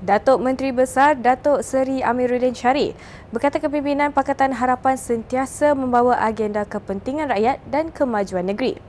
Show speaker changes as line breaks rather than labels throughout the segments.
Datuk Menteri Besar Datuk Seri Amiruddin Syarif berkata kepimpinan Pakatan Harapan sentiasa membawa agenda kepentingan rakyat dan kemajuan negeri.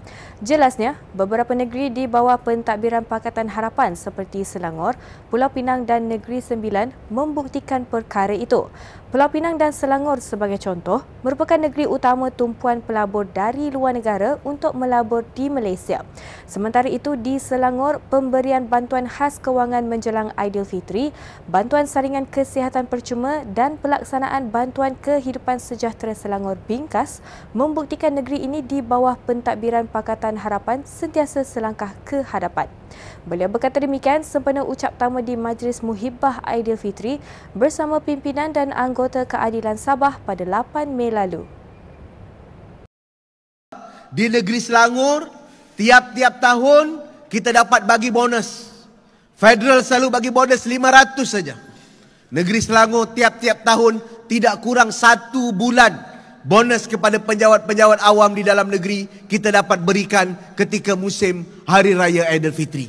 Jelasnya, beberapa negeri di bawah pentadbiran Pakatan Harapan seperti Selangor, Pulau Pinang dan Negeri Sembilan membuktikan perkara itu. Pulau Pinang dan Selangor sebagai contoh merupakan negeri utama tumpuan pelabur dari luar negara untuk melabur di Malaysia. Sementara itu di Selangor, pemberian bantuan khas kewangan menjelang Aidilfitri, bantuan saringan kesihatan percuma dan pelaksanaan bantuan kehidupan sejahtera Selangor Bingkas membuktikan negeri ini di bawah pentadbiran Pakatan Harapan sentiasa selangkah ke hadapan. Beliau berkata demikian sempena ucap tamu di Majlis Muhibah Aidilfitri bersama pimpinan dan anggota keadilan Sabah pada 8 Mei lalu.
Di negeri Selangor, tiap-tiap tahun kita dapat bagi bonus. Federal selalu bagi bonus 500 saja. Negeri Selangor tiap-tiap tahun tidak kurang satu bulan bonus kepada penjawat-penjawat awam di dalam negeri kita dapat berikan ketika musim Hari Raya Aidilfitri.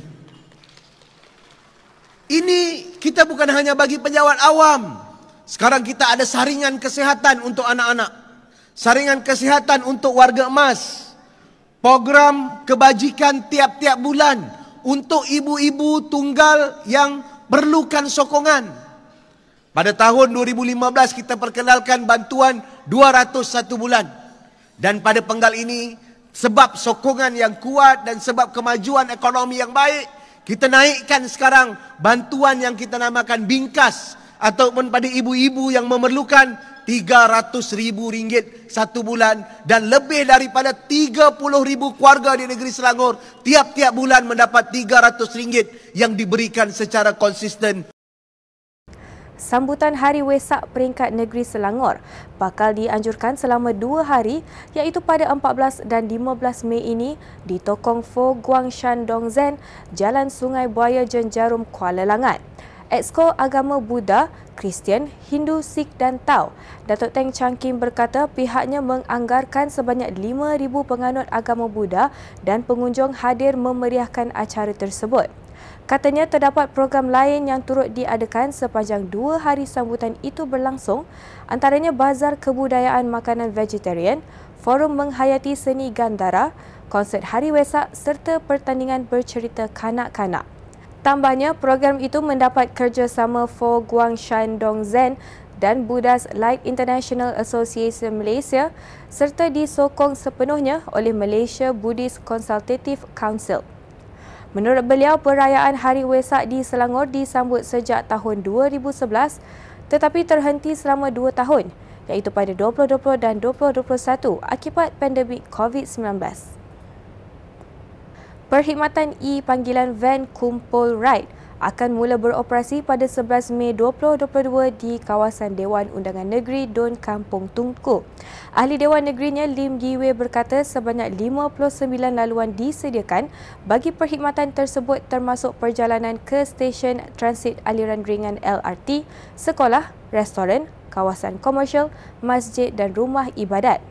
Ini kita bukan hanya bagi penjawat awam. Sekarang kita ada saringan kesihatan untuk anak-anak. Saringan kesihatan untuk warga emas. Program kebajikan tiap-tiap bulan untuk ibu-ibu tunggal yang perlukan sokongan. Pada tahun 2015 kita perkenalkan bantuan 201 bulan. Dan pada penggal ini sebab sokongan yang kuat dan sebab kemajuan ekonomi yang baik, kita naikkan sekarang bantuan yang kita namakan bingkas ataupun pada ibu-ibu yang memerlukan 300 ribu ringgit satu bulan dan lebih daripada 30 ribu keluarga di negeri Selangor tiap-tiap bulan mendapat 300 ringgit yang diberikan secara konsisten
sambutan Hari Wesak peringkat negeri Selangor bakal dianjurkan selama dua hari iaitu pada 14 dan 15 Mei ini di Tokong Fo Guang Shan Dong Zen, Jalan Sungai Buaya Jenjarum Kuala Langat. Exko Agama Buddha, Kristian, Hindu, Sikh dan Tau, Datuk Teng Chang Kim berkata pihaknya menganggarkan sebanyak 5,000 penganut agama Buddha dan pengunjung hadir memeriahkan acara tersebut. Katanya terdapat program lain yang turut diadakan sepanjang dua hari sambutan itu berlangsung, antaranya Bazar Kebudayaan Makanan Vegetarian, Forum Menghayati Seni Gandara, konsert Hari Wesak serta pertandingan bercerita kanak-kanak. Tambahnya, program itu mendapat kerjasama For Guang Shandong Zen dan Buddha's Light International Association Malaysia serta disokong sepenuhnya oleh Malaysia Buddhist Consultative Council. Menurut beliau, perayaan Hari Wesak di Selangor disambut sejak tahun 2011 tetapi terhenti selama dua tahun iaitu pada 2020 dan 2021 akibat pandemik COVID-19. Perkhidmatan e-panggilan van Kumpul Ride akan mula beroperasi pada 11 Mei 2022 di kawasan Dewan Undangan Negeri Don Kampung Tungku. Ahli Dewan Negerinya Lim Giwe berkata sebanyak 59 laluan disediakan bagi perkhidmatan tersebut termasuk perjalanan ke stesen transit aliran ringan LRT, sekolah, restoran, kawasan komersial, masjid dan rumah ibadat.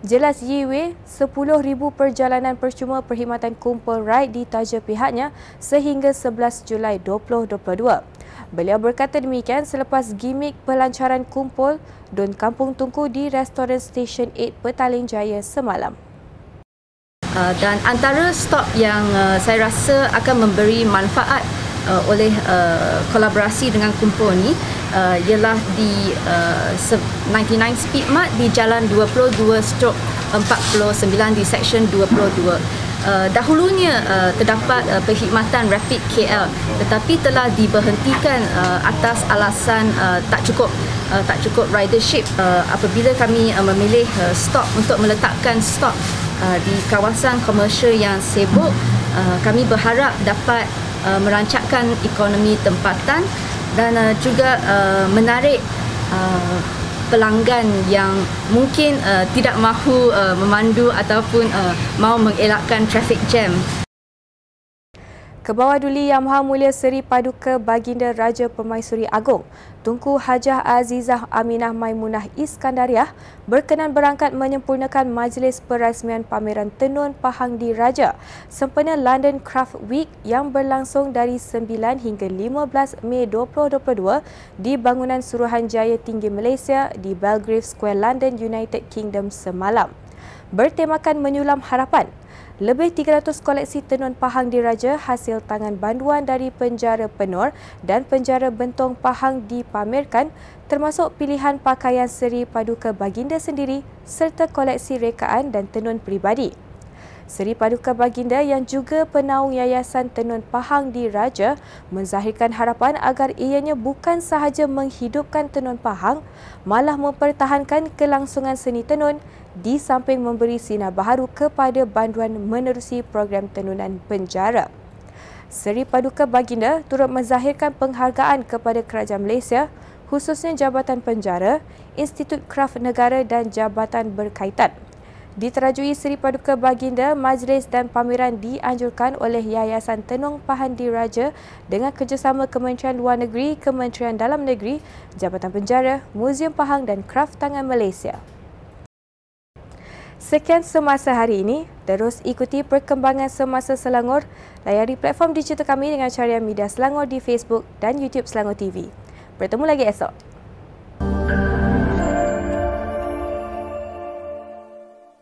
Jelas Yiwe, 10,000 perjalanan percuma perkhidmatan kumpul ride ditaja pihaknya sehingga 11 Julai 2022. Beliau berkata demikian selepas gimmick pelancaran kumpul Don Kampung Tungku di restoran Station 8 Petaling Jaya semalam.
Uh, dan antara stop yang uh, saya rasa akan memberi manfaat uh, oleh uh, kolaborasi dengan kumpul ni uh, ialah di uh, 99 Speed Mart di Jalan 22 stroke 49 di Section 22. Uh, dahulunya uh, terdapat uh, perkhidmatan Rapid KL tetapi telah diberhentikan uh, atas alasan uh, tak cukup uh, tak cukup ridership uh, apabila kami uh, memilih uh, stop untuk meletakkan stop uh, di kawasan komersial yang sibuk uh, kami berharap dapat uh, merancangkan ekonomi tempatan dan uh, juga uh, menarik uh, pelanggan yang mungkin uh, tidak mahu uh, memandu ataupun uh, mahu mengelakkan traffic jam.
Ke bawah duli Yang Maha Mulia Seri Paduka Baginda Raja Permaisuri Agong, Tunku Hajah Azizah Aminah Maimunah Iskandariah berkenan berangkat menyempurnakan majlis perasmian pameran tenun Pahang di Raja sempena London Craft Week yang berlangsung dari 9 hingga 15 Mei 2022 di bangunan Suruhanjaya Tinggi Malaysia di Belgrave Square London United Kingdom semalam. Bertemakan menyulam harapan, lebih 300 koleksi tenun Pahang diraja hasil tangan banduan dari penjara penur dan penjara bentong Pahang dipamerkan termasuk pilihan pakaian seri paduka baginda sendiri serta koleksi rekaan dan tenun peribadi. Seri Paduka Baginda yang juga penaung Yayasan Tenun Pahang di Raja menzahirkan harapan agar ianya bukan sahaja menghidupkan tenun Pahang, malah mempertahankan kelangsungan seni tenun di samping memberi sinar baharu kepada banduan menerusi program tenunan penjara. Seri Paduka Baginda turut menzahirkan penghargaan kepada Kerajaan Malaysia khususnya Jabatan Penjara, Institut Kraf Negara dan jabatan berkaitan. Diterajui Seri Paduka Baginda, majlis dan pameran dianjurkan oleh Yayasan Tenung Pahandi Raja dengan kerjasama Kementerian Luar Negeri, Kementerian Dalam Negeri, Jabatan Penjara, Muzium Pahang dan Kraf Tangan Malaysia. Sekian semasa hari ini. Terus ikuti perkembangan semasa Selangor. Layari platform digital kami dengan carian media Selangor di Facebook dan YouTube Selangor TV. Bertemu lagi esok.